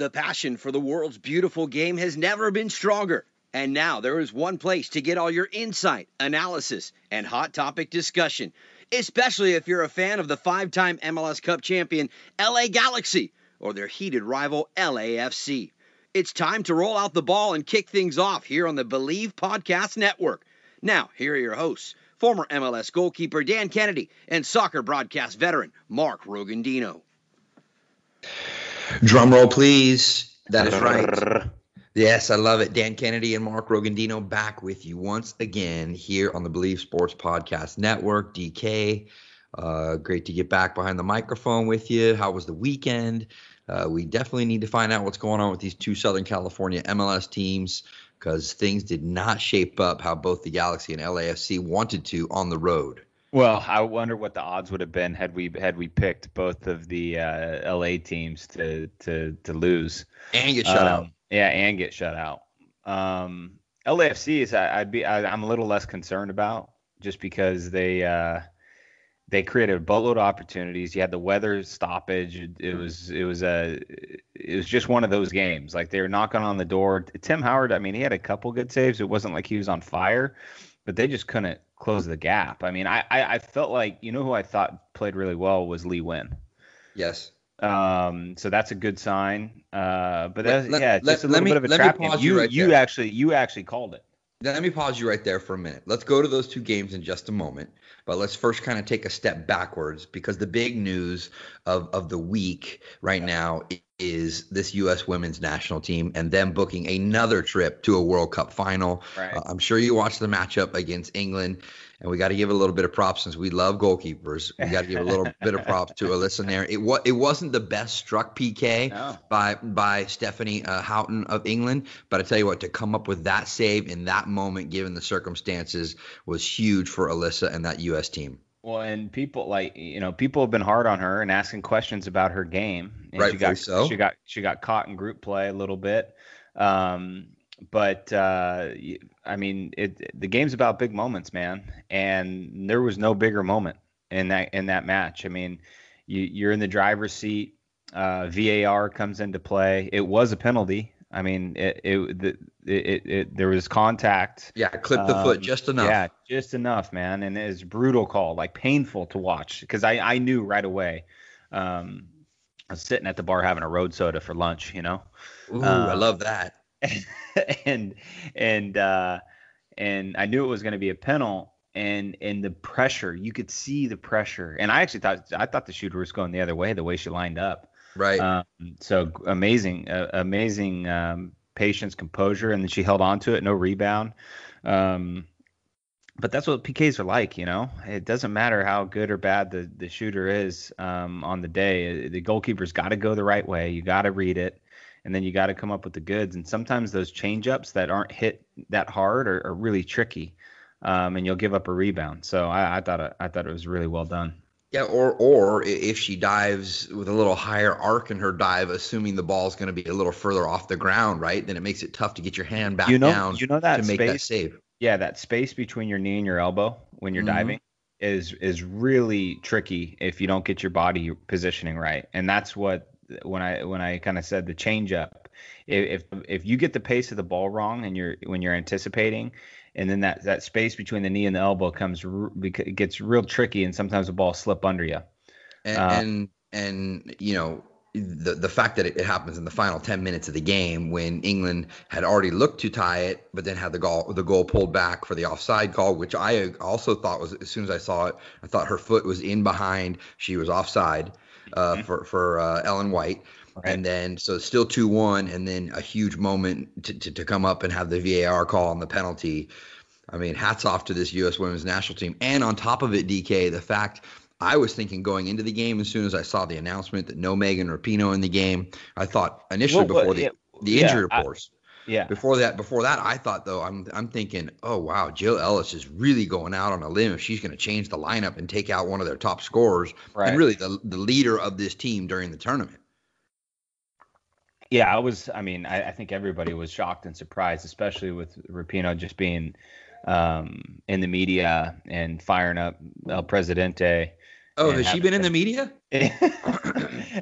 The passion for the world's beautiful game has never been stronger. And now there is one place to get all your insight, analysis, and hot topic discussion, especially if you're a fan of the five time MLS Cup champion LA Galaxy or their heated rival LAFC. It's time to roll out the ball and kick things off here on the Believe Podcast Network. Now, here are your hosts, former MLS goalkeeper Dan Kennedy and soccer broadcast veteran Mark Rogandino. Drum roll, please. That is right. Yes, I love it. Dan Kennedy and Mark Rogandino back with you once again here on the Believe Sports Podcast Network. DK, uh, great to get back behind the microphone with you. How was the weekend? Uh, we definitely need to find out what's going on with these two Southern California MLS teams because things did not shape up how both the Galaxy and LAFC wanted to on the road. Well, I wonder what the odds would have been had we had we picked both of the uh, LA teams to to to lose and get shut um, out. Yeah, and get shut out. Um, LAFC is I, would be I, am a little less concerned about just because they uh, they created a boatload of opportunities. You had the weather stoppage. It, it was it was a it was just one of those games. Like they were knocking on the door. Tim Howard, I mean, he had a couple good saves. It wasn't like he was on fire, but they just couldn't close the gap. I mean, I I, I felt like you know who I thought played really well was Lee Nguyen. Yes. Um, so that's a good sign. Uh, but let, let, yeah, let, just a little me, bit of a trap game. You right you there. actually you actually called it. Let me pause you right there for a minute. Let's go to those two games in just a moment. But let's first kind of take a step backwards because the big news of, of the week right now is this U.S. women's national team and them booking another trip to a World Cup final. Right. Uh, I'm sure you watched the matchup against England. And we got to give a little bit of props since we love goalkeepers. We got to give a little bit of props to Alyssa Naeher. It was it wasn't the best struck PK No. by by Stephanie uh, Houghton of England, but I tell you what, to come up with that save in that moment, given the circumstances, was huge for Alyssa and that U.S. team. Well, and people like you know people have been hard on her and asking questions about her game. And she Rightfully got so. she got she got caught in group play a little bit. Um, but uh, I mean, it the game's about big moments, man, and there was no bigger moment in that in that match. I mean, you, you're in the driver's seat. Uh, VAR comes into play. It was a penalty. I mean, it it, it, it, it there was contact. Yeah, clip the foot Um, just enough. Yeah, just enough, man. And it's brutal call, like painful to watch because I, I knew right away. Um, I was sitting at the bar having a road soda for lunch, you know, Ooh, I uh, love that. and and uh, and I knew it was going to be a penalty. And and the pressure, you could see the pressure. And I actually thought I thought the shooter was going the other way, the way she lined up. Right. Um, so amazing, uh, amazing um, patience, composure, and then she held on to it, no rebound. Um, but that's what PKs are like, you know. It doesn't matter how good or bad the the shooter is um, on the day. The goalkeeper's got to go the right way. You got to read it, and then you got to come up with the goods. And sometimes those change ups that aren't hit that hard are, are really tricky, um, and you'll give up a rebound. So I, I thought it, I thought it was really well done. Yeah, or or if she dives with a little higher arc in her dive, assuming the ball's going to be a little further off the ground, right? Then it makes it tough to get your hand back You know- down you know that to make that space? save. yeah, that space between your knee and your elbow when you're Mhm. diving is is really tricky if you don't get your body positioning right. And that's what when I when I kind of said the change up. If if you get the pace of the ball wrong and you're when you're anticipating and then that that space between the knee and the elbow comes it gets real tricky and sometimes the ball slip under you. And Uh, and, and you know the the fact that it, happens in the final 10 minutes of the game when England had already looked to tie it, but then had the goal the goal pulled back for the offside call, which I also thought was as soon as I saw it, I thought her foot was in behind, she was offside uh, for for uh, Ellen White. And then so still two one, and then a huge moment to, to, to come up and have the VAR call on the penalty. I mean, hats off to this U.S. Women's National Team, and on top of it, DK, the fact I was thinking going into the game as soon as I saw the announcement that no Megan Rapinoe in the game. I thought initially Well, before the yeah, the yeah, injury I- reports. Yeah. Before that, before that, I thought though, I'm I'm thinking, oh wow, Jill Ellis is really going out on a limb if she's going to change the lineup and take out one of their top scorers Right. and really the the leader of this team during the tournament. Yeah, I was. I mean, I, I think everybody was shocked and surprised, especially with Rapinoe just being um, in the media and firing up El Presidente. Oh, has she been in the media?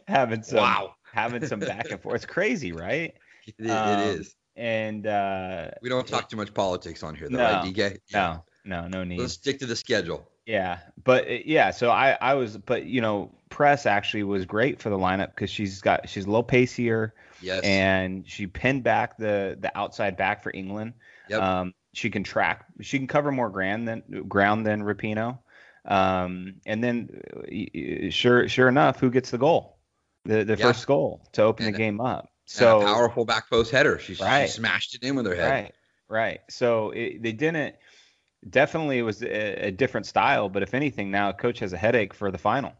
having some Wow. having some back and forth. It's crazy, right? It, it Um, is. And uh, We don't talk too much politics on here, though, No, right, DK? no, no, no need. Let's stick to the schedule. Yeah, but uh, yeah, so I I was, but you know, Press actually was great for the lineup because she's got she's a little pacier Yes. and she pinned back the the outside back for England. Yep. Um, she can track, she can cover more ground than ground than Rapinoe. Um, and then sure sure enough, who gets the goal? The the Yeah. first goal to open And- the game up. So a powerful back post header. She, she smashed it in with her head. Right, right. So it, they didn't. Definitely, it was a, a different style. But if anything, now coach has a headache for the final.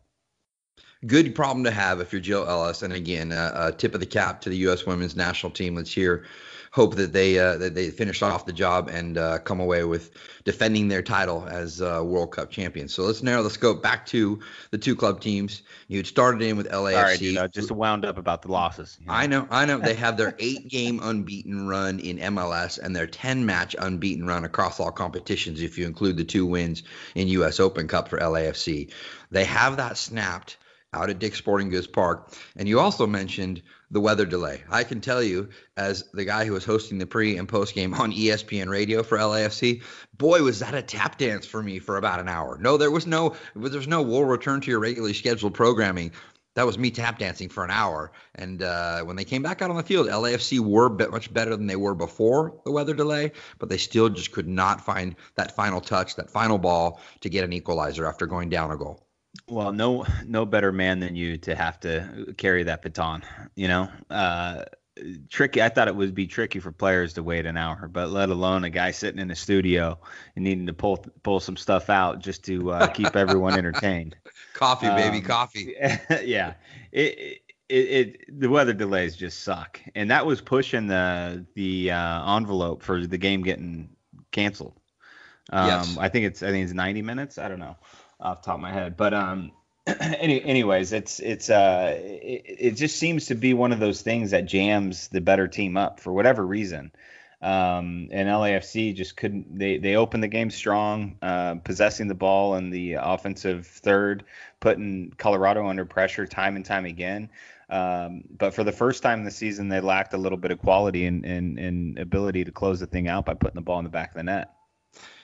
Good problem to have if you're Jill Ellis. And again, uh, uh, tip of the cap to the U.S. Women's National Team. Let's hear, hope that they uh, that they finish off the job and uh, come away with defending their title as uh, World Cup champions. So let's narrow the scope back to the two club teams. You had started in with LAFC. Right, dude, I just wound up about the losses. you know. I know, I know. They have their eight game unbeaten run in MLS and their 10 match unbeaten run across all competitions, if you include the two wins in U.S. Open Cup for LAFC. They have that snapped out at Dick's Sporting Goods Park. And you also mentioned the weather delay. I can tell you, as the guy who was hosting the pre and post game on ESPN radio for LAFC, boy, was that a tap dance for me for about an hour. No, there was no, there was no, we'll return to your regularly scheduled programming that was me tap dancing for an hour. And uh, when they came back out on the field, LAFC were much better than they were before the weather delay, but they still just could not find that final touch, that final ball to get an equalizer after going down a goal. Well, no, no better man than you to have to carry that baton. You know, uh, tricky. I thought it would be tricky for players to wait an hour, but let alone a guy sitting in the studio and needing to pull pull some stuff out just to uh, keep everyone entertained. Coffee, baby, Um, coffee. yeah, it, it it the weather delays just suck, and that was pushing the the uh, envelope for the game getting canceled. Um, Yes. I think it's I think it's 90 minutes. I don't know off the top of my head, but um, any, anyways, it's it's uh it, it just seems to be one of those things that jams the better team up for whatever reason. Um, and LAFC just couldn't. They they opened the game strong, uh, possessing the ball in the offensive third, putting Colorado under pressure time and time again. Um, but for the first time the season, they lacked a little bit of quality and, and, and ability to close the thing out by putting the ball in the back of the net.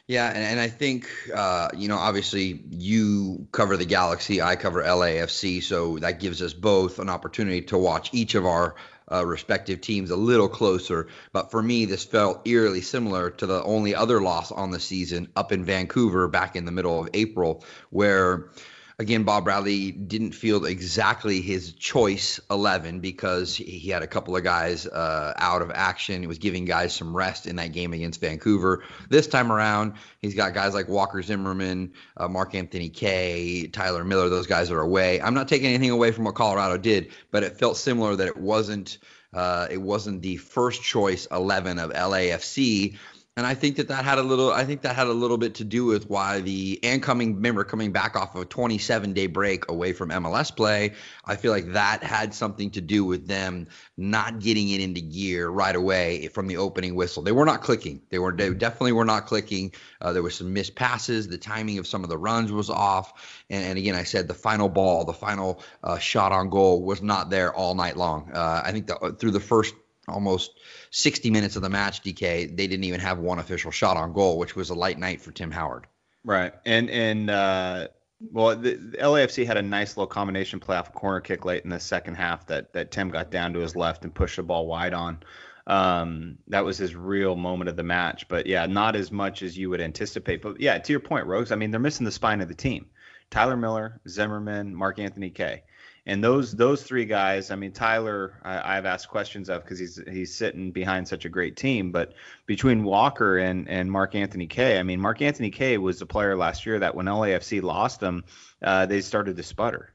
Yeah, and, and I think uh, you know, obviously you cover the Galaxy, I cover LAFC, so that gives us both an opportunity to watch each of our uh, respective teams a little closer. But for me, this felt eerily similar to the only other loss on the season up in Vancouver back in the middle of April, where again, Bob Bradley didn't field exactly his choice 11 because he had a couple of guys uh, out of action. He was giving guys some rest in that game against Vancouver. This time around, he's got guys like Walker Zimmerman, uh, Mark Anthony Kaye, Tyler Miller. Those guys are away. I'm not taking anything away from what Colorado did, but it felt similar that it wasn't. Uh, it wasn't the first choice 11 of LAFC, and I think that that had a little. I think that had a little bit to do with why the and coming. Remember, coming back off of a 27 day break away from MLS play, I feel like that had something to do with them not getting it into gear right away from the opening whistle. They were not clicking. They were they definitely were not clicking. Uh, there was some missed passes. The timing of some of the runs was off. And, and again, I said the final ball, the final uh, shot on goal was not there all night long. Uh, I think the, through the first almost 60 minutes of the match, DK, they didn't even have one official shot on goal, which was a light night for Tim Howard. Right. And and uh, well, the, the LAFC had a nice little combination play off a corner kick late in the second half that that Tim got down to his left and pushed the ball wide on. Um, that was his real moment of the match. But yeah, not as much as you would anticipate. But yeah, to your point, Rogues, I mean, they're missing the spine of the team. Tyler Miller, Zimmerman, Mark Anthony Kaye. And those those three guys, I mean Tyler, I, have asked questions of because he's he's sitting behind such a great team. But between Walker and and Mark Anthony Kaye, I mean Mark Anthony Kaye was a player last year that when LAFC lost him, uh, they started to sputter.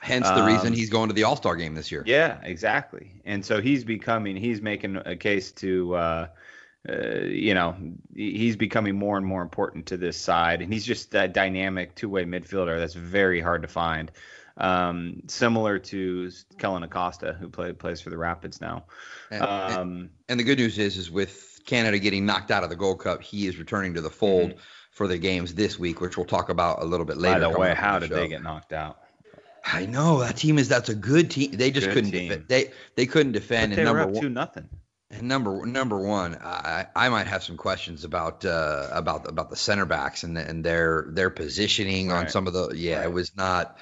Hence the um, reason he's going to the All Star game this year. Yeah, exactly. And so he's becoming he's making a case to. Uh, uh, you know, he's becoming more and more important to this side, and he's just that dynamic two-way midfielder that's very hard to find um, similar to Kellyn Acosta, who play, plays for the Rapids now. And, um, and, the good news is, is with Canada getting knocked out of the Gold Cup, he is returning to the fold mm-hmm. for the games this week, which we'll talk about a little bit later. By the way, how the did show. they get knocked out? I know that team is that's a good team. They just good couldn't defend. They they couldn't defend. But they and number were up one, two nothing. And number number one, I, I might have some questions about uh, about about the center backs and and their their positioning right. on some of the yeah right. it was not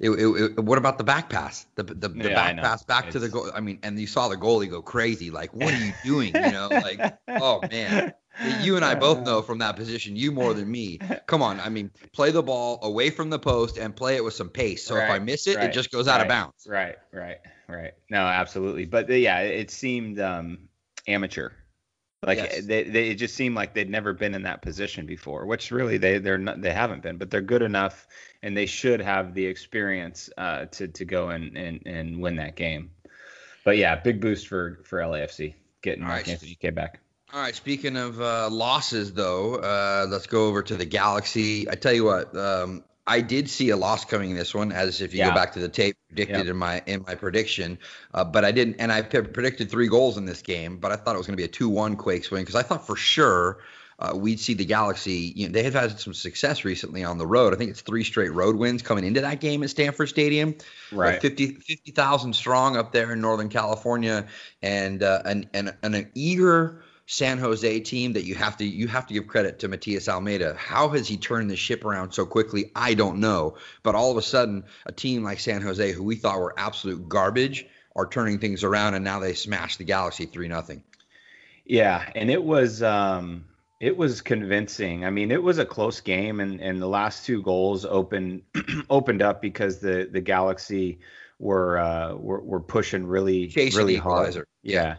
it, it, it, what about the back pass? The the, the yeah, back pass back it's... to the goal. I mean, and you saw the goalie go crazy. Like, what are you doing? You know, like, oh man. You and I both know from that position, you more than me. Come on, I mean, play the ball away from the post and play it with some pace. So right, if I miss it, right, it just goes right, out of bounds. Right, right, right. No, absolutely. But yeah, it seemed um, amateur like yes. they, they it just seemed like they'd never been in that position before, which really they they're not they haven't been, but they're good enough and they should have the experience uh, to to go and, and and win that game. But yeah, big boost for for LAFC getting Mark right. Anthony back. All right. Speaking of uh, losses, though, uh, let's go over to the Galaxy. I tell you what, um, I did see a loss coming in this one, as if you yeah. go back to the tape predicted in my in my prediction, uh, but I didn't, and I p- predicted three goals in this game, but I thought it was going to be a two-one Quakes win because I thought for sure uh, we'd see the Galaxy. You know, they have had some success recently on the road. I think it's three straight road wins coming into that game at Stanford Stadium. Right, 50 50,000 strong up there in Northern California, and uh, and, and an eager San Jose team that you have to you have to give credit to Matias Almeyda. How has he turned the ship around so quickly? I don't know. But all of a sudden, a team like San Jose, who we thought were absolute garbage, are turning things around, and now they smash the Galaxy three nothing. Yeah, and it was um, it was convincing. I mean, it was a close game, and and the last two goals opened opened up because the the Galaxy were uh, were, were pushing really Chasing really hard. Yeah. yeah.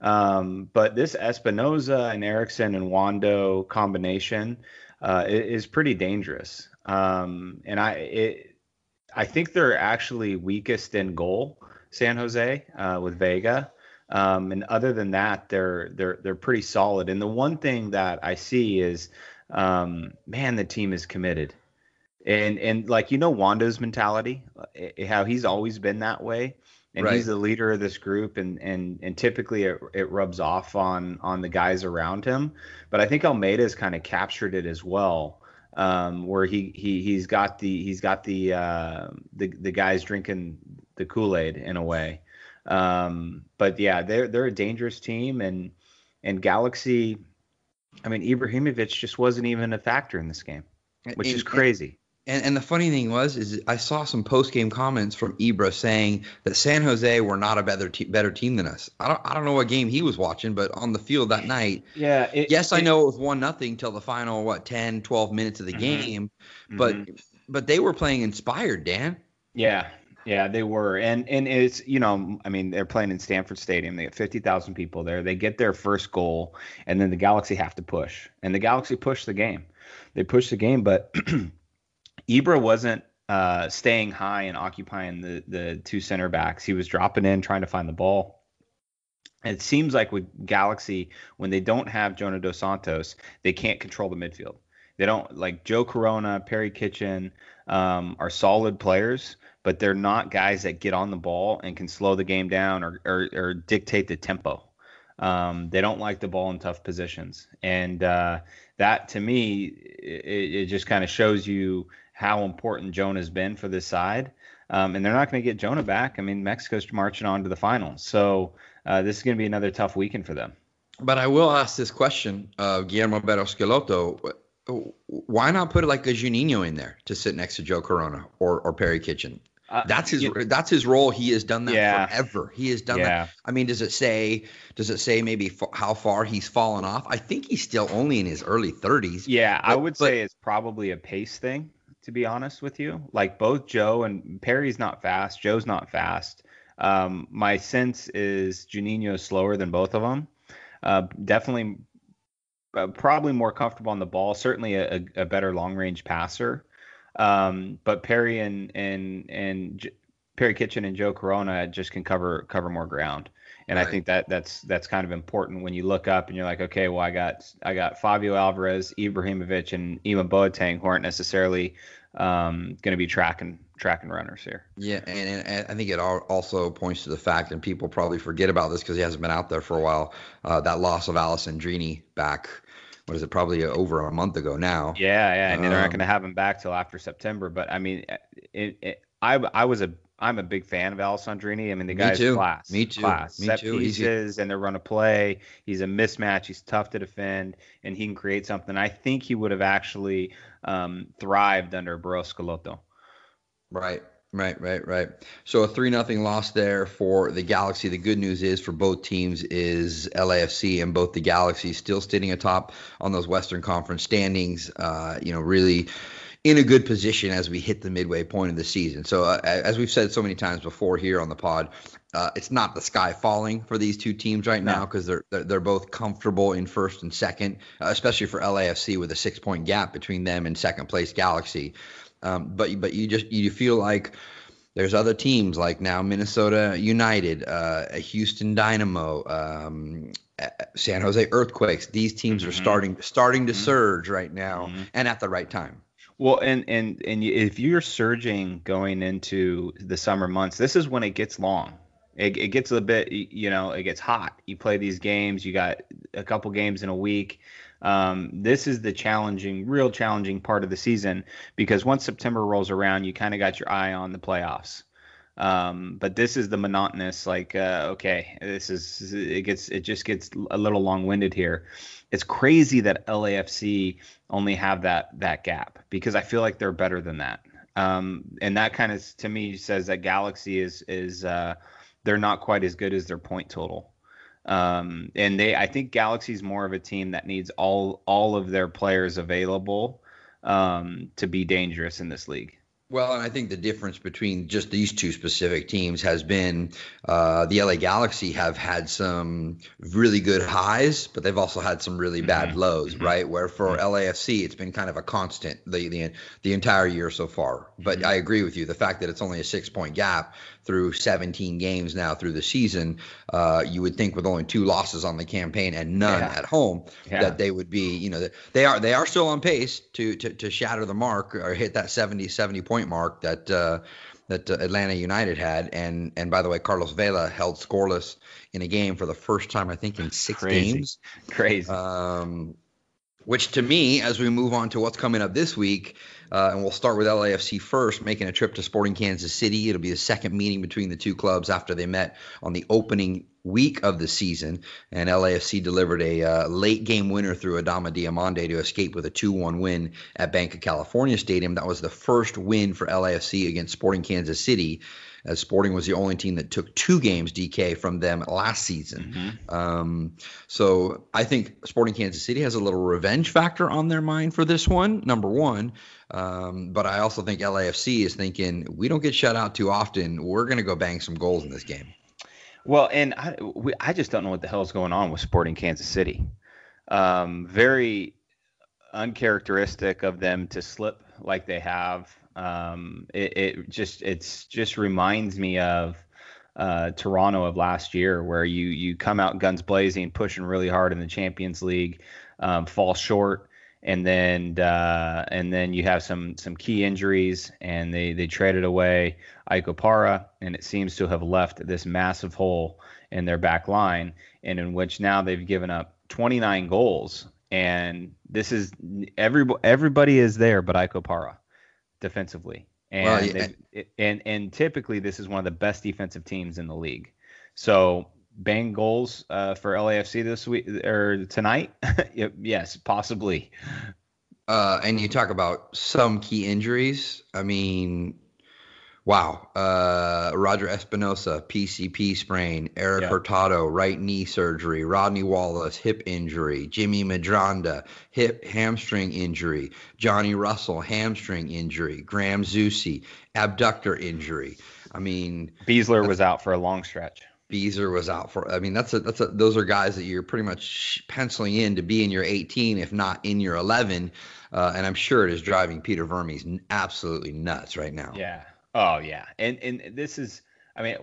Um, but this Espinoza and Eriksson and Wondo combination uh, is pretty dangerous. Um, and I it, I think they're actually weakest in goal, San Jose, uh, with Vega. Um, and other than that, they're they're they're pretty solid. And the one thing that I see is, um, man, the team is committed. And and like you know Wondo's mentality, uh, how he's always been that way and right. he's the leader of this group and and and typically it, it rubs off on on the guys around him but i think Almeyda's kind of captured it as well um, where he he he's got the he's got the uh, the the guys drinking the kool-aid in a way um, but yeah they're they're a dangerous team and and galaxy i mean ibrahimovic just wasn't even a factor in this game which and, is crazy and, and the funny thing was, is I saw some post game comments from Ibra saying that San Jose were not a better te- better team than us. I don't I don't know what game he was watching, but on the field that night, yeah. It, yes, it, I know it was one nothing till the final what 10, 12 minutes of the mm-hmm. game, but mm-hmm. but they were playing inspired, Dan. Yeah, yeah, they were, and and it's you know, I mean, they're playing in Stanford Stadium. They get fifty thousand people there. They get their first goal, and then the Galaxy have to push, and the Galaxy push the game. They push the game, but Ibra wasn't uh, staying high and occupying the the two center backs. He was dropping in, trying to find the ball. It seems like with Galaxy, when they don't have Jonah Dos Santos, they can't control the midfield. They don't like Joe Corona, Perry Kitchen um, are solid players, but they're not guys that get on the ball and can slow the game down or or, or dictate the tempo. Um, they don't like the ball in tough positions, and uh, that to me, it, it just kind of shows you how important Jonah's been for this side. Um, and they're not going to get Jonah back. I mean, Mexico's marching on to the finals. So uh, this is going to be another tough weekend for them. But I will ask this question of Guillermo Barros Schelotto. Why not put like a Juninho in there to sit next to Joe Corona or, or Perry Kitchen? Uh, that's his. You, that's his role. He has done that yeah. forever. He has done yeah. that. I mean, does it say? Does it say maybe f- how far he's fallen off? I think he's still only in his early 30s. Yeah, but, I would but, say it's probably a pace thing. to be honest with you. Like both Joe and Perry's not fast. Joe's not fast. Um, my sense is Juninho is slower than both of them. Uh, definitely, uh, probably more comfortable on the ball. Certainly a, a better long range passer. Um, but Perry and and and Perry Kitchen and Joe Corona just can cover cover more ground. And right. I think that that's that's kind of important when you look up and you're like, okay, well, I got I got Favio Alvarez, Ibrahimovic, and Ima Boateng who aren't necessarily um, going to be tracking tracking runners here. Yeah, and, and, I think it also points to the fact, and people probably forget about this because he hasn't been out there for a while. Uh, that loss of Alessandrini back what is it? Probably over a month ago now. Yeah, yeah, and um, they're not going to have him back till after September. But I mean, it, it, I I was a I'm a big fan of Alessandrini. I mean, the guy's too. class. Me too. Class. Me Set too. pieces and they run a play. He's a mismatch. He's tough to defend, and he can create something. I think he would have actually um, thrived under Barros Schelotto. Right. Right, right, right. So a three nothing loss there for the Galaxy. The good news is for both teams is LAFC and both the Galaxy still sitting atop on those Western Conference standings. Uh, you know, really in a good position as we hit the midway point of the season. So, uh, as we've said so many times before here on the pod, uh, it's not the sky falling for these two teams right no. now because they're, they're, they're both comfortable in first and second, uh, especially for LAFC with a six point gap between them and second place Galaxy. Um, but but you just you feel like there's other teams like now Minnesota United, uh, Houston Dynamo, um, San Jose Earthquakes. These teams mm-hmm. are starting starting to mm-hmm. surge right now mm-hmm. and at the right time. Well, and and and if you're surging going into the summer months, this is when it gets long. It, it gets a bit, you know, it gets hot. You play these games. You got a couple games in a week. Um, this is the challenging, real challenging part of the season because once September rolls around, you kind of got your eye on the playoffs. Um, but this is the monotonous, like, uh, okay, this is it gets it just gets a little long winded here it's crazy that LAFC only have that that gap because I feel like they're better than that. Um, and that kind of to me says that Galaxy is is uh, they're not quite as good as their point total. Um, and they I think Galaxy's more of a team that needs all all of their players available um, to be dangerous in this league. Well, and I think the difference between just these two specific teams has been uh, the LA Galaxy have had some really good highs, but they've also had some really bad mm-hmm. lows, mm-hmm. right? Where for mm-hmm. LAFC, it's been kind of a constant the the, the entire year so far. But mm-hmm. I agree with you. The fact that it's only a six point gap through 17 games now through the season, uh, you would think with only two losses on the campaign and none yeah. at home yeah. that they would be, you know, they are they are still on pace to to, to shatter the mark or hit that 70 70 point mark that uh, that Atlanta United had. And and by the way, Carlos Vela held scoreless in a game for the first time I think in six Crazy. games. Crazy. Um, which to me, as we move on to what's coming up this week, uh, and we'll start with LAFC first, making a trip to Sporting Kansas City. It'll be the second meeting between the two clubs after they met on the opening week of the season. And LAFC delivered a uh, late game winner through Adama Diomande to escape with a 2 1 win at Bank of California Stadium. That was the first win for LAFC against Sporting Kansas City as Sporting was the only team that took two games DK from them last season. Mm-hmm. Um, so I think Sporting Kansas City has a little revenge factor on their mind for this one, number one. Um, but I also think LAFC is thinking we don't get shut out too often. We're going to go bang some goals in this game. Well, and I, we, I just don't know what the hell is going on with Sporting Kansas City. Um, very uncharacteristic of them to slip like they have. Um, it, it, just it's just reminds me of uh, Toronto of last year, where you you come out guns blazing, pushing really hard in the Champions League, um, fall short, and then uh, and then you have some some key injuries, and they they traded away Ike Opara, and it seems to have left this massive hole in their back line, and in which now they've given up 29 goals, and this is every everybody is there but Ike Opara defensively, and well, yeah. and and typically this is one of the best defensive teams in the league, so bang goals uh, for LAFC this week or tonight? yes, possibly. Uh, and you talk about some key injuries. I mean, Wow. Uh, Roger Espinoza, PCP sprain. Eric Yeah. Hurtado, right knee surgery. Rodney Wallace, hip injury. Jimmy Medranda, hip hamstring injury. Johnny Russell, hamstring injury. Graham Zusi, abductor injury. I mean, Besler was out for a long stretch. Beezer was out for. I mean, that's a that's a those are guys that you're pretty much penciling in to be in your 18, if not in your 11. Uh, and I'm sure it is driving Peter Vermes absolutely nuts right now. Yeah. Oh yeah. And and this is I mean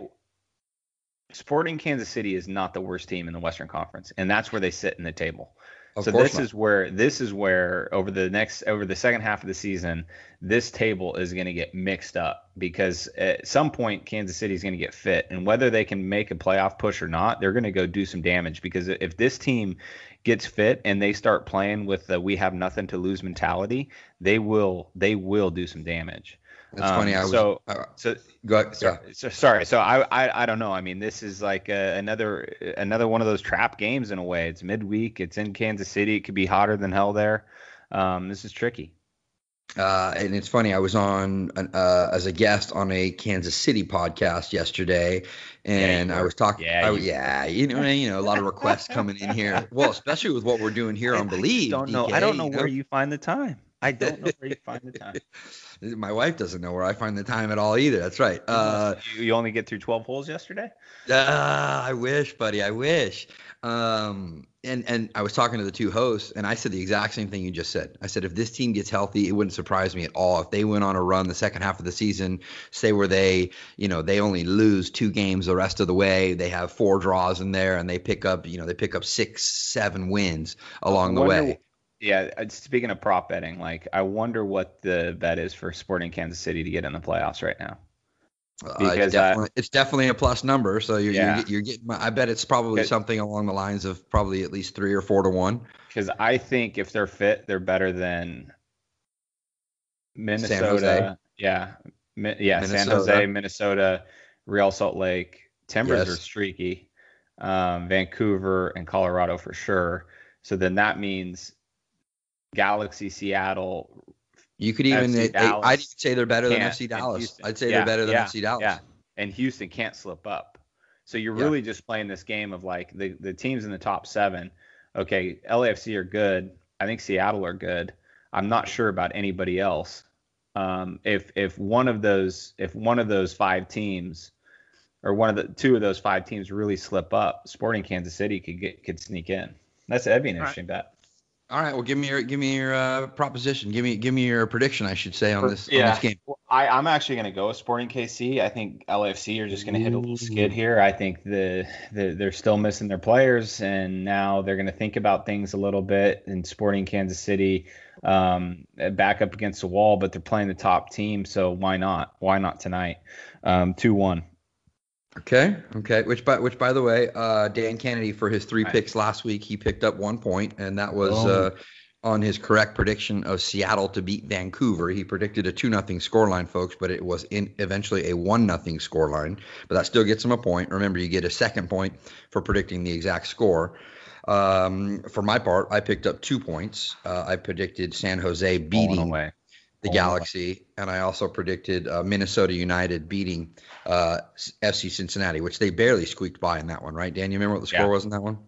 Sporting Kansas City is not the worst team in the Western Conference, and that's where they sit in the table. Of so this not. is where this is where over the next over the second half of the season, this table is going to get mixed up because at some point Kansas City is going to get fit, and whether they can make a playoff push or not, they're going to go do some damage. Because if this team gets fit and they start playing with the "we have nothing to lose" mentality, they will they will do some damage. That's Um, funny. I was so uh, so go ahead, so, so sorry. So I, I I don't know. I mean, this is like uh, another another one of those trap games in a way. It's midweek. It's in Kansas City. It could be hotter than hell there. Um, this is tricky. Uh, and it's funny. I was on an, uh, as a guest on a Kansas City podcast yesterday, and you I was talking. Yeah, I, you- yeah, you know, you know, a lot of requests coming in here. Well, especially with what we're doing here on Believe. don't know. DK, I don't know you where you find the time. I don't know where you find the time. My wife doesn't know where I find the time at all either. That's right. Uh, you, only get through 12 holes yesterday. Ah, I wish, buddy. I wish. Um, and and I was talking to the two hosts, and I said the exact same thing you just said. I said if this team gets healthy, it wouldn't surprise me at all if they went on a run the second half of the season, say where they, you know, they only lose two games the rest of the way. They have four draws in there, and they pick up, you know, they pick up six, seven wins along the way. Yeah. uh, Speaking of prop betting, like I wonder what the bet is for Sporting Kansas City to get in the playoffs right now. Uh, because, it's, uh, definitely, it's definitely a plus number. So you're, Yeah. you're, you're getting. I bet it's probably something along the lines of probably at least three or four to one. Because I think if they're fit, they're better than Minnesota. Jose. Yeah, Mi- yeah, San Jose, Minnesota, Real Salt Lake. Timbers Yes. are streaky. Um, Vancouver and Colorado for sure. So then that means Galaxy, Seattle. You could even. FC they- Dallas I'd say they're better than FC Dallas. I'd say Yeah, they're better than yeah, FC Dallas. Yeah, and Houston can't slip up. So you're Yeah. really just playing this game of like the the teams in the top seven. Okay, LAFC are good. I think Seattle are good. I'm not sure about anybody else. Um, if if one of those if one of those five teams or one of the two of those five teams really slip up, Sporting Kansas City could get could sneak in. That's that'd be an All right. interesting bet. All right. Well, give me your give me your uh, proposition. Give me give me your prediction. I should say on this on Yeah. this game. Well, I, I'm actually going to go with Sporting KC. I think LAFC are just going to hit a little skid here. I think the, the they're still missing their players, and now they're going to think about things a little bit. And Sporting Kansas City um, back up against the wall, but they're playing the top team, so why not? Why not tonight? Um, Two one. Okay. Okay. Which by which by the way, uh, Dan Kennedy for his three Right. picks last week, he picked up one point, and that was Oh. uh, on his correct prediction of Seattle to beat Vancouver. He predicted a two nothing scoreline, folks, but it was in eventually a one nothing scoreline. But that still gets him a point. Remember, you get a second point for predicting the exact score. Um, for my part, I picked up two points. Uh, I predicted San Jose beating. The All Galaxy, and I also predicted uh, Minnesota United beating uh, FC Cincinnati, which they barely squeaked by in that one, right? Dan, you remember what the score Yeah. was in that one?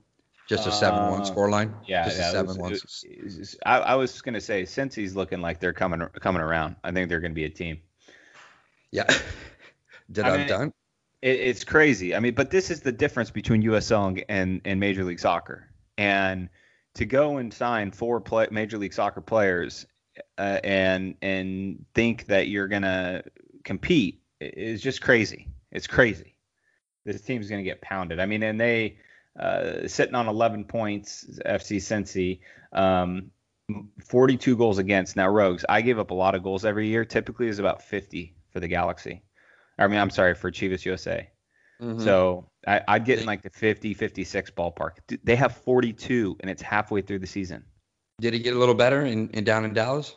Just a seven-one Uh, score line. Yeah, just yeah, a seven-one. it was- it I, I was going to say since he's looking like they're coming coming around, I think they're going to be a team. Yeah. Did I mean, done? It, it's crazy. I mean, but this is the difference between USL and, and, and Major League Soccer. And to go and sign four play, Major League Soccer players uh, and and think that you're gonna compete is just crazy. It's crazy. This team's gonna get pounded. I mean, and they uh, sitting on 11 points, FC Cincy. Um, 42 goals against. Now, Rogues, I give up a lot of goals every year. Typically, is about 50 for the Galaxy. I mean, I'm sorry for Chivas USA. Mhm. So I, I'd get in like the 50, 56 ballpark. They have 42, and it's halfway through the season. Did it get a little better in, in down in Dallas?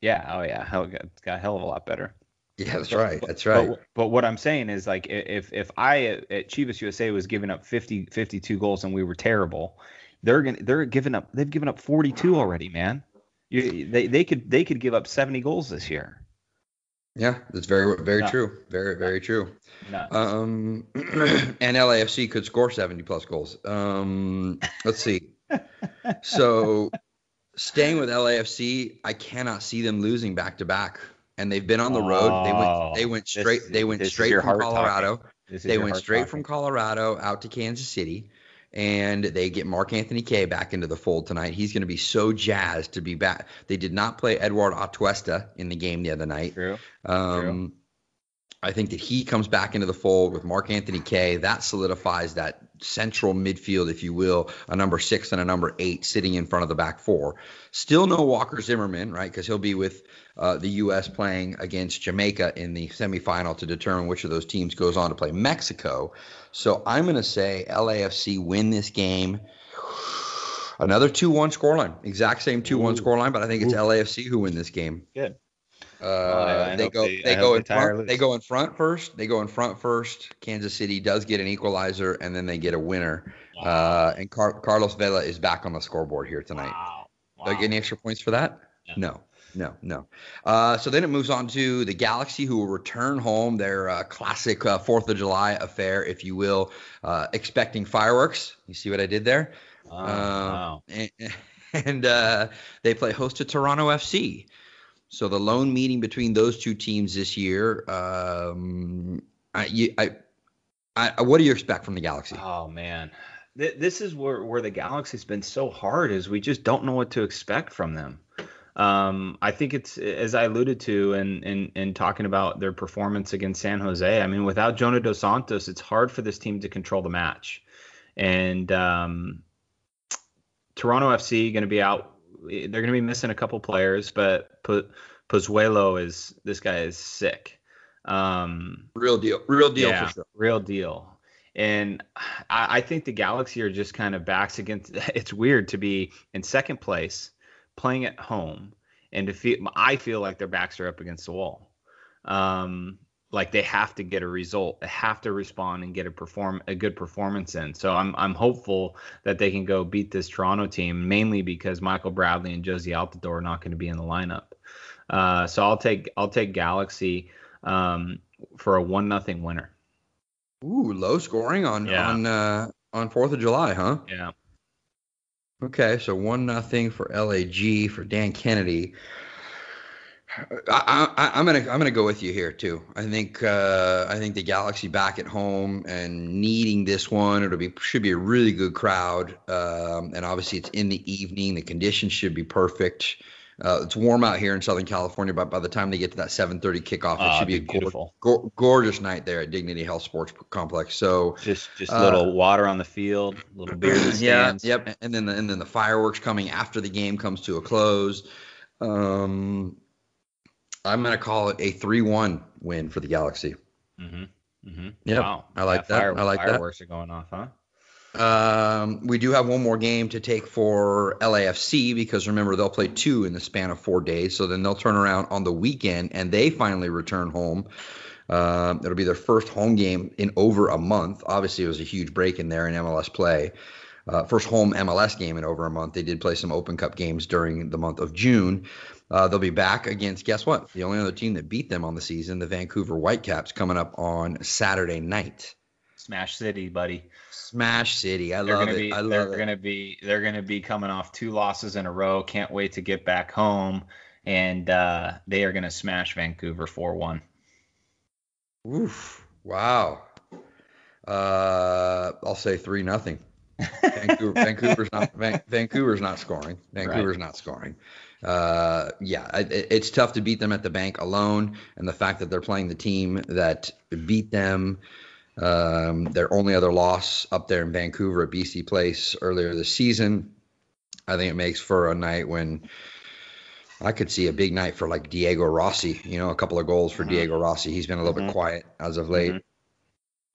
Yeah. Oh yeah. Hell, it got, it's got a hell of a lot better. Yeah, that's right. That's right. But, but what I'm saying is like if if I at Chivas USA was giving up 50 52 goals and we were terrible, they're gonna they're giving up they've given up 42 already, man. You, they they could they could give up 70 goals this year. Yeah, that's very very No. true. Very very true. Nuts. Um, and LAFC could score 70 plus goals. Um, let's see. So, staying with LAFC, I cannot see them losing back to back. And they've been on the road. They went. They went Oh, straight. this- they went straight from. Colorado. They went straight talking. from Colorado out to Kansas City, and they get Mark Anthony Kaye back into the fold tonight. He's going to be so jazzed to be back. They did not play Eduard Atuesta in the game the other night. True. Um, I think that he comes back into the fold with Mark Anthony Kaye. That solidifies that central midfield, if you will, a number six and a number eight sitting in front of the back four. Still no Walker Zimmerman, right? Because he'll be with uh, the U.S. playing against Jamaica in the semifinal to determine which of those teams goes on to play Mexico. So I'm going to say LAFC win this game. Another 2 1 scoreline. Exact same 2 1 scoreline, but I think it's Ooh. LAFC who win this game. Good. Uh, they go. they- They, go in they front. They go in front first. They go in front first. Kansas City does get an equalizer, and then they get a winner. Uh, and Car- Carlos Vela is back on the scoreboard here tonight. Wow. Do I get any extra points for that? No. No, no, no. Uh, so then it moves on to the Galaxy, who will return home. Their uh, classic uh, Fourth of July affair, if you will, uh, expecting fireworks. You see what I did there? Oh, Um, wow. and, and uh, they play host to Toronto FC. So the lone meeting between those two teams this year. Um, I, you, I, I, what do you expect from the Galaxy? Oh man, Th- this is where where the Galaxy's been so hard is we just don't know what to expect from them. Um, I think it's as I alluded to in, in in talking about their performance against San Jose. I mean, without Jonah Dos Santos, it's hard for this team to control the match. And um, Toronto FC going to be out. They're going to be missing a couple players, but P- Pozuelo is this guy is sick. Um, Real deal, real deal yeah, for sure. real deal. And I, I think the Galaxy are just kind of backs against. It's weird to be in second place, playing at home, and to feel. I feel like their backs are up against the wall. Um, like they have to get a result. They have to respond and get a perform a good performance in. So I'm I'm hopeful that they can go beat this Toronto team, mainly because Michael Bradley and Jozy Altidore are not going to be in the lineup. Uh, so I'll take I'll take Galaxy um, for a one nothing winner. Ooh, low scoring on Yeah. on uh, on Fourth of July, huh? Yeah. Okay, so one nothing for LAG for Dan Kennedy. I, I, I'm gonna I'm gonna go with you here too. I think uh, I think the Galaxy back at home and needing this one. It'll be should be a really good crowd, um, and obviously it's in the evening. The conditions should be perfect. Uh, it's warm out here in Southern California, but by the time they get to that 7:30 kickoff, it Ah, should be a be beautiful. gor- gorgeous night there at Dignity Health Sports Complex. So Just just a Uh, little water on the field, a little beer yeah, yep. And then the, and then the fireworks coming after the game comes to a close. Um, I'm gonna call it a three-one win for the Galaxy. Mm-hmm. Mm-hmm. Yep, Wow. I like that. Fire, I like that. fireworks are going off, huh? Um, we do have one more game to take for LAFC because remember they'll play two in the span of four days. So then they'll turn around on the weekend and they finally return home. Um, it'll be their first home game in over a month. Obviously, it was a huge break in there in MLS play. Uh, first home MLS game in over a month. They did play some Open Cup games during the month of June. Uh, they'll be back against guess what? The only other team that beat them on the season, the Vancouver Whitecaps, coming up on Saturday night. Smash City, buddy. Smash City. I They're love gonna it. be I they're love it. gonna be they're gonna be coming off two losses in a row. Can't wait to get back home. And uh, they are gonna smash Vancouver four one. Oof! Wow. Uh, I'll say three nothing. Vancouver, Vancouver's not Van, Vancouver's not scoring. Vancouver's not scoring. Uh, yeah, it, it's tough to beat them at the bank alone, and the fact that they're playing the team that beat them. Um, their only other loss up there in Vancouver at BC Place earlier this season. I think it makes for a night when I could see a big night for like Diego Rossi. You know, a couple of goals for Mhm. Diego Rossi. He's been a little Mhm. bit quiet as of late. Mhm.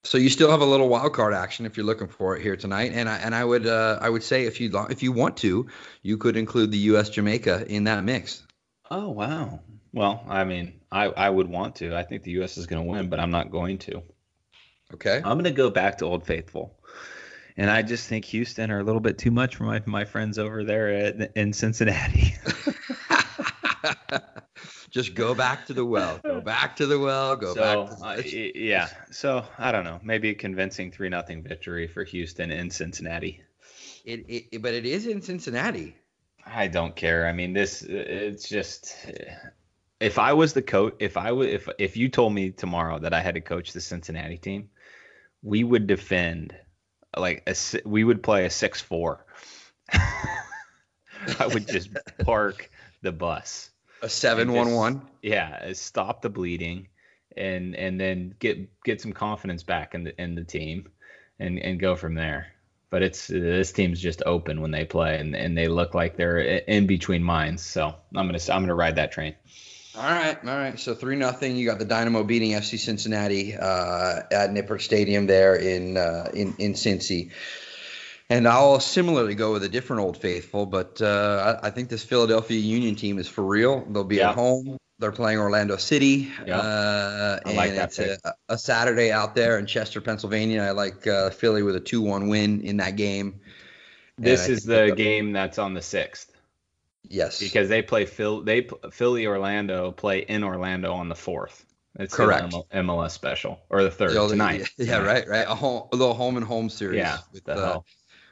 So you still have a little wild card action if you're looking for it here tonight, and I and I would uh, I would say if you if you want to, you could include the U.S. Jamaica in that mix. Oh wow. Well, I mean, I I would want to. I think the U.S. is gonna win, but I'm not going to. Okay. I'm gonna go back to Old Faithful. And I just think Houston are a little bit too much for my, my friends over there at, in Cincinnati. Just go back to the well. Go back to the well. Go so, back. To uh, yeah. So I don't know. Maybe a convincing three nothing victory for Houston in Cincinnati. It, it, but it is in Cincinnati. I don't care. I mean, this it's just if I was the coach, if I would, if if you told me tomorrow that I had to coach the Cincinnati team, we would defend like a we would play a six four. I would just park the bus. A seven one one. Yeah, stop the bleeding, and and then get get some confidence back in the in the team, and and go from there. But it's this team's just open when they play, and and they look like they're in between minds. So I'm gonna I'm gonna ride that train. All right, all right. So three nothing. You got the Dynamo beating FC Cincinnati uh, at Nippert Stadium there in uh, in in Cincy. And I'll similarly go with a different Old Faithful, but uh, I, I, think this Philadelphia Union team is for real. They'll be yeah. at home. They're playing Orlando City, yeah. uh, and like it's a, a, Saturday out there in Chester, Pennsylvania. I like uh, Philly with a two-one win in that game. This is the game that's on the sixth. Yes, because they play Phil. They Philly Orlando play in Orlando on the fourth. It's correct. MLS special or the third the, tonight. Yeah, yeah, right, right. A, home, a little home and home series. Yeah, with uh,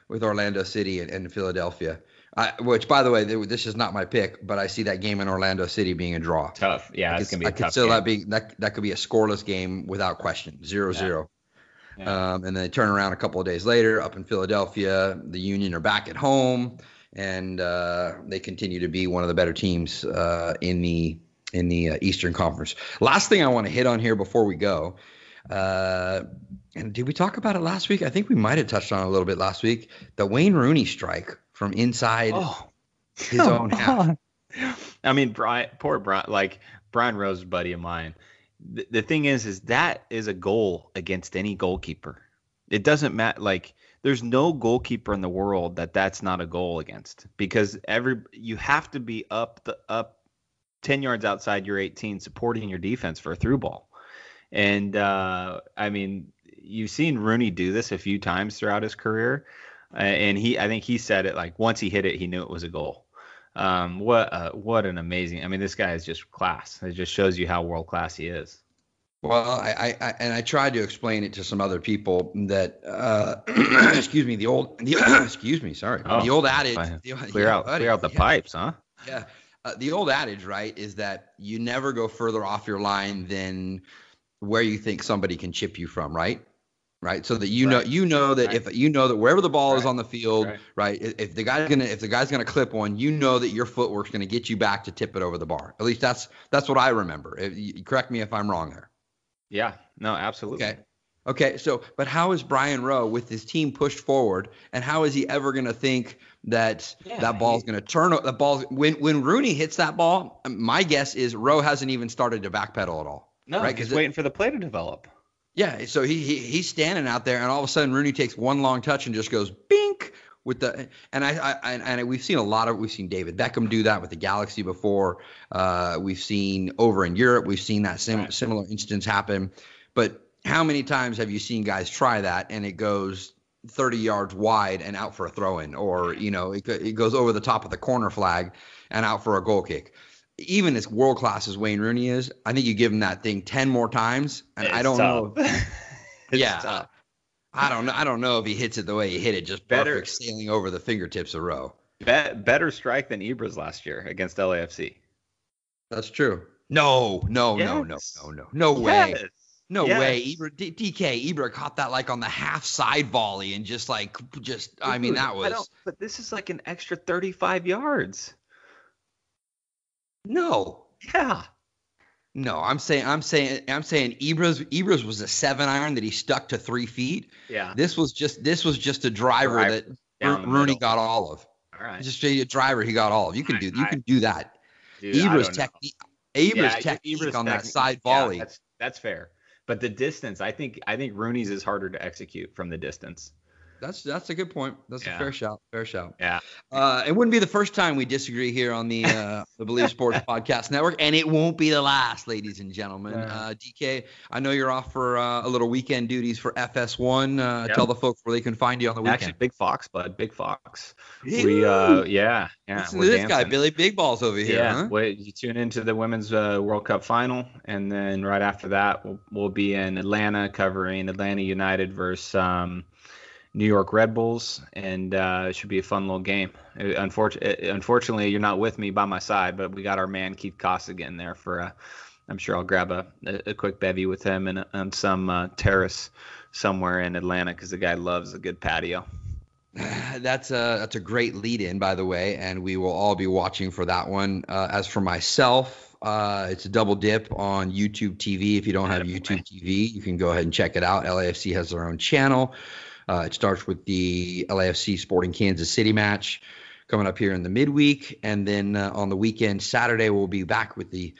with Orlando City and, and Philadelphia. I, which, by the way, this is not my pick, but I see that game in Orlando City being a draw. Tough, yeah, it's gonna be. I could still that be that that could be a scoreless game without question, zero yeah. zero. Yeah. Um, and then they turn around a couple of days later up in Philadelphia. The Union are back at home, and uh, they continue to be one of the better teams uh, in the in the uh, Eastern Conference. Last thing I want to hit on here before we go uh, and did we talk about it last week? I think we might have touched on it a little bit last week. The Wayne Rooney strike from inside oh, his own half. I mean, Brian, poor Brian, like Brian Rowe, buddy of mine. The, the thing is, is that is a goal against any goalkeeper. It doesn't matter. Like, there's no goalkeeper in the world that that's not a goal against because every you have to be up the up 10 yards outside your 18 supporting your defense for a through ball and uh, I mean, you've seen Rooney do this a few times throughout his career, uh, and he I think he said it like once he hit it, he knew it was a goal. Um, what uh, what an amazing! I mean, this guy is just class. It just shows you how world class he is. Well, I, I, and I tried to explain it to some other people that uh, excuse me, the old the, excuse me, sorry, oh, the old adage, the, clear yeah, out buddy, clear out the yeah, pipes, huh? Yeah, uh, the old adage, right, is that you never go further off your line than where you think somebody can chip you from, right? Right. So that you right. know you know that right. if you know that wherever the ball right. is on the field, right. If the guy's gonna if the guy's gonna clip one, you know that your footwork's gonna get you back to tip it over the bar. At least that's that's what I remember. If, you, correct me if I'm wrong there. Yeah. No. Absolutely. Okay. Okay, so but how is Brian Rowe with his team pushed forward, and how is he ever going to think that yeah, that ball's going to turn? The ball when when Rooney hits that ball, my guess is Rowe hasn't even started to backpedal at all. No, right? he's waiting for the play to develop. Yeah, so he, he he's standing out there, and all of a sudden Rooney takes one long touch and just goes bink with the and I, I and we've seen a lot of we've seen David Beckham do that with the Galaxy before. Uh, we've seen over in Europe we've seen that sim- right. similar instance happen. But how many times have you seen guys try that and it goes 30 yards wide and out for a throw in, or you know it, it goes over the top of the corner flag and out for a goal kick? Even as world class as Wayne Rooney is, I think you give him that thing ten more times, and it's I don't tough. know. yeah, tough. I don't know. I don't know if he hits it the way he hit it, just better perfect sailing over the fingertips of Rowe. Be- better strike than Ibras last year against LAFC. That's true. No, no, yes. no, no, no, no, no way. Yes. No yes. way. Ibra, D- DK Ibra caught that like on the half side volley and just like just. I mean that was. but this is like an extra 35 yards. No. Yeah. No, I'm saying I'm saying I'm saying Ibras Ibras was a seven iron that he stuck to three feet. Yeah. This was just this was just a driver, driver that Rooney got all of. All right. Just a driver he got all of. You can do you can do that. Dude, Ibras technique Ibras yeah, technique on technique, that side volley. Yeah, that's that's fair. But the distance, I think I think Rooney's is harder to execute from the distance. That's that's a good point. That's yeah. a fair shout. Fair shout. Yeah. Uh, it wouldn't be the first time we disagree here on the uh, the Bleav Sports Podcast Network, and it won't be the last, ladies and gentlemen. Uh, DK, I know you're off for uh, a little weekend duties for FS1. Uh, yep. Tell the folks where they can find you on the weekend. Actually, Big Fox, bud. Big Fox. We uh, yeah, yeah. Listen to this dancing. guy, Billy Big Balls over here. Yeah. Huh? Wait, you tune into the Women's World Cup final, and then right after that, we'll, we'll be in Atlanta covering Atlanta United versus. Um, New York Red Bulls, and uh, it should be a fun little game. Unfortunately, unfortunately, you're not with me by my side, but we got our man Keith Costigan there for. Uh, I'm sure I'll grab a, a, quick bevy with him and on some uh, terrace somewhere in Atlanta because the guy loves a good patio. That's a that's a great lead in, by the way, and we will all be watching for that one. Uh, as for myself, uh, it's a double dip on YouTube TV. If you don't have YouTube TV, you can go ahead and check it out. LAFC has their own channel. Uh, it starts with the LAFC Sporting Kansas City match coming up here in the midweek. And then uh, on the weekend, Saturday, we'll be back with the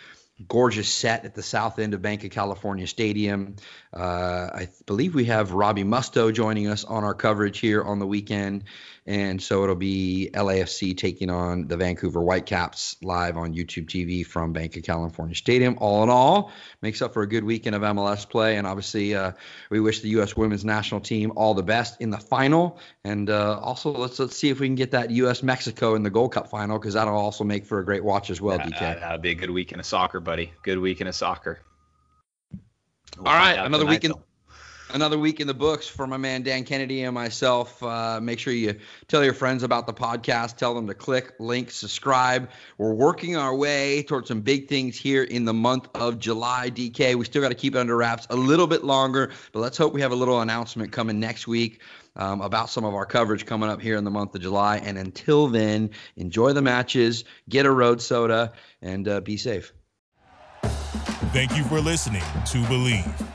gorgeous set at the south end of Bank of California Stadium. Uh, I believe we have Robbie Mustoe joining us on our coverage here on the weekend. And so it'll be LAFC taking on the Vancouver Whitecaps live on YouTube TV from Bank of California Stadium. All in all, makes up for a good weekend of MLS play. And obviously, uh, we wish the U.S. women's national team all the best in the final. And uh, also, let's let's see if we can get that U.S. Mexico in the Gold Cup final because that'll also make for a great watch as well. DK, that'd be a good weekend of soccer, buddy. Good weekend of soccer. We'll all right, another weekend. Though another week in the books for my man Dan Kennedy and myself. Uh, make sure you tell your friends about the podcast. Tell them to click, link, subscribe. We're working our way towards some big things here in the month of July. DK, we still got to keep it under wraps a little bit longer, but let's hope we have a little announcement coming next week. Um, about some of our coverage coming up here in the month of July. And until then, enjoy the matches, get a road soda, and uh, be safe. Thank you for listening to Bleav.